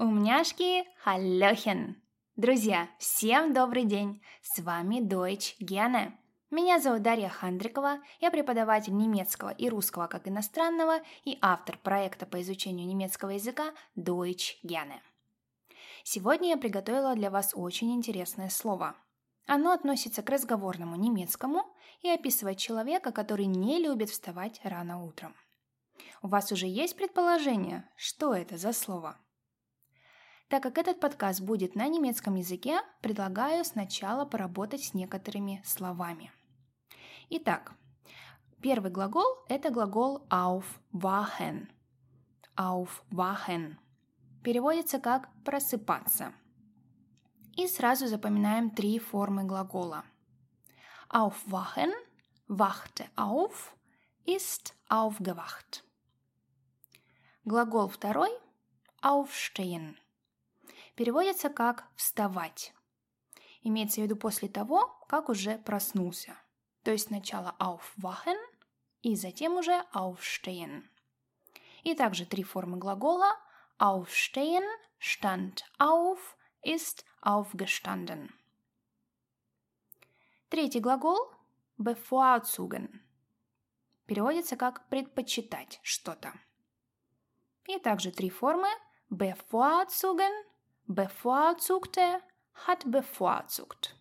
Умняшки, халлёхен! Друзья, всем добрый день! С вами Deutsch Gerne. Меня зовут Дарья Хандрикова, я преподаватель немецкого и русского как иностранного и автор проекта по изучению немецкого языка Deutsch Gerne. Сегодня я приготовила для вас очень интересное слово. Оно относится к разговорному немецкому и описывает человека, который не любит вставать рано утром. У вас уже есть предположение, что это за слово? Так как этот подкаст будет на немецком языке, предлагаю сначала поработать с некоторыми словами. Итак, первый глагол – это глагол aufwachen. Aufwachen. Переводится как «просыпаться». И сразу запоминаем три формы глагола. Aufwachen – wachte auf, ist aufgewacht. Глагол второй – aufstehen – переводится как «вставать». Имеется в виду после того, как уже проснулся. То есть сначала aufwachen и затем уже aufstehen. И также три формы глагола aufstehen, stand auf, ist aufgestanden. Третий глагол bevorzugen переводится как предпочитать что-то. И также три формы bevorzugen, bevorzugte hat bevorzugt.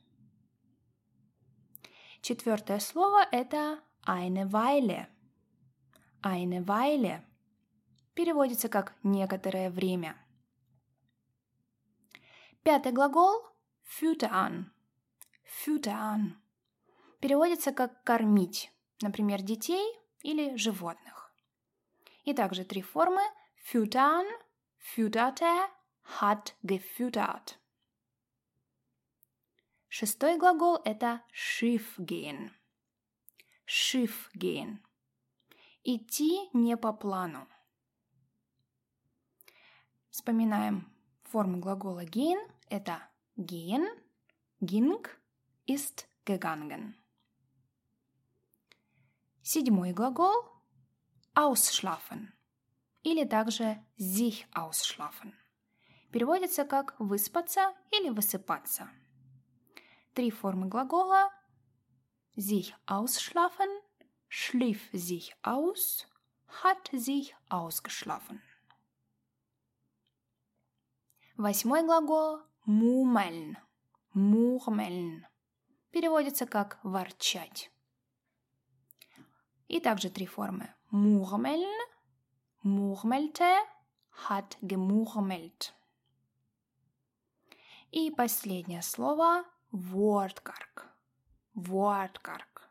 Четвертое слово – это eine Weile. Eine Weile переводится как «некоторое время». Пятый глагол – füttern. Füttern переводится как «кормить», например, детей или животных. И также три формы – füttern, fütterte hat gefüttert. Шестой глагол – это Schiff gehen. Schiff gehen. Идти не по плану. Вспоминаем форму глагола gehen – это gehen, ging, ist gegangen. Седьмой глагол – ausschlafen или также sich ausschlafen – переводится как «выспаться» или «высыпаться». Три формы глагола. Sich ausschlafen, schlief sich aus, hat sich ausgeschlafen. Восьмой глагол. Мумельн, мурмельн переводится как ворчать. И также три формы. Мурмельн, murmelte, hat gemurmelt. И последнее слово «wortkarg». «Wortkarg»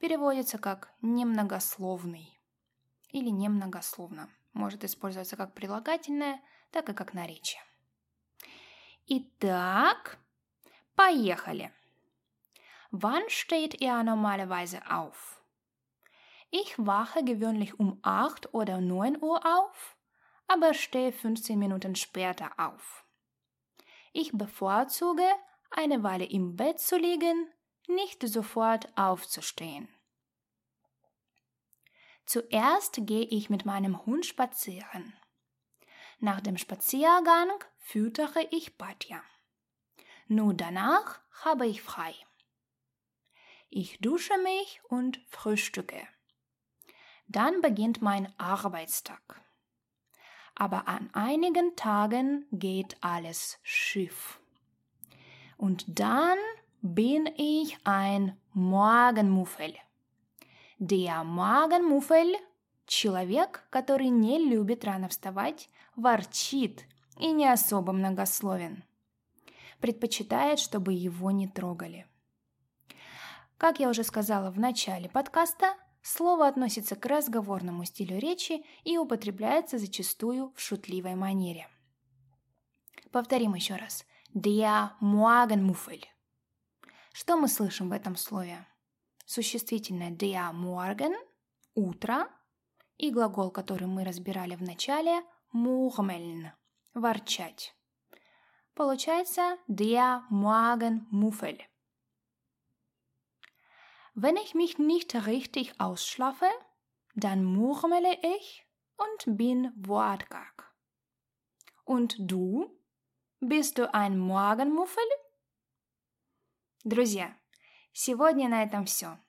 переводится как «немногословный» или «немногословно». Может использоваться как прилагательное, так и как наречие. Итак, поехали. Wann steht ihr normalerweise auf? Ich wache gewöhnlich um 8 oder 9 Uhr auf, aber stehe 15 Minuten später auf. Ich bevorzuge, eine Weile im Bett zu liegen, nicht sofort aufzustehen. Zuerst gehe ich mit meinem Hund spazieren. Nach dem Spaziergang füttere ich Batja. Nur danach habe ich frei. Ich dusche mich und frühstücke. Dann beginnt mein Arbeitstag aber an einigen Tagen geht alles schief. Und dann bin ich ein Morgenmuffel. Der Morgenmuffel – человек, который не любит рано вставать, ворчит и не особо многословен. Предпочитает, чтобы его не трогали. Как я уже сказала в начале подкаста, Слово относится к разговорному стилю речи и употребляется зачастую в шутливой манере. Повторим еще раз. Der Morgenmuffel. Что мы слышим в этом слове? Существительное der Morgen – утро, и глагол, который мы разбирали в начале – murmeln – ворчать. Получается der Morgenmuffel – wenn ich mich nicht richtig ausschlafe, dann murmele ich und bin wortkarg. Und du? Bist du ein Morgenmuffel? Друзья, сегодня на этом все.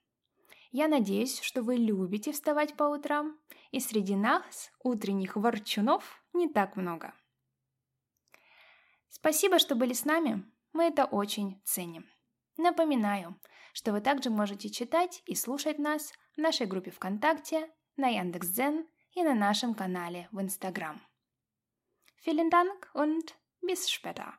Я надеюсь, что вы любите вставать по утрам, и среди нас, утренних ворчунов, не так много. Спасибо, что были с нами, мы это очень ценим. Напоминаю, что вы также можете читать и слушать нас в нашей группе ВКонтакте, на Яндекс.Дзен и на нашем канале в Инстаграм. Vielen Dank und bis später.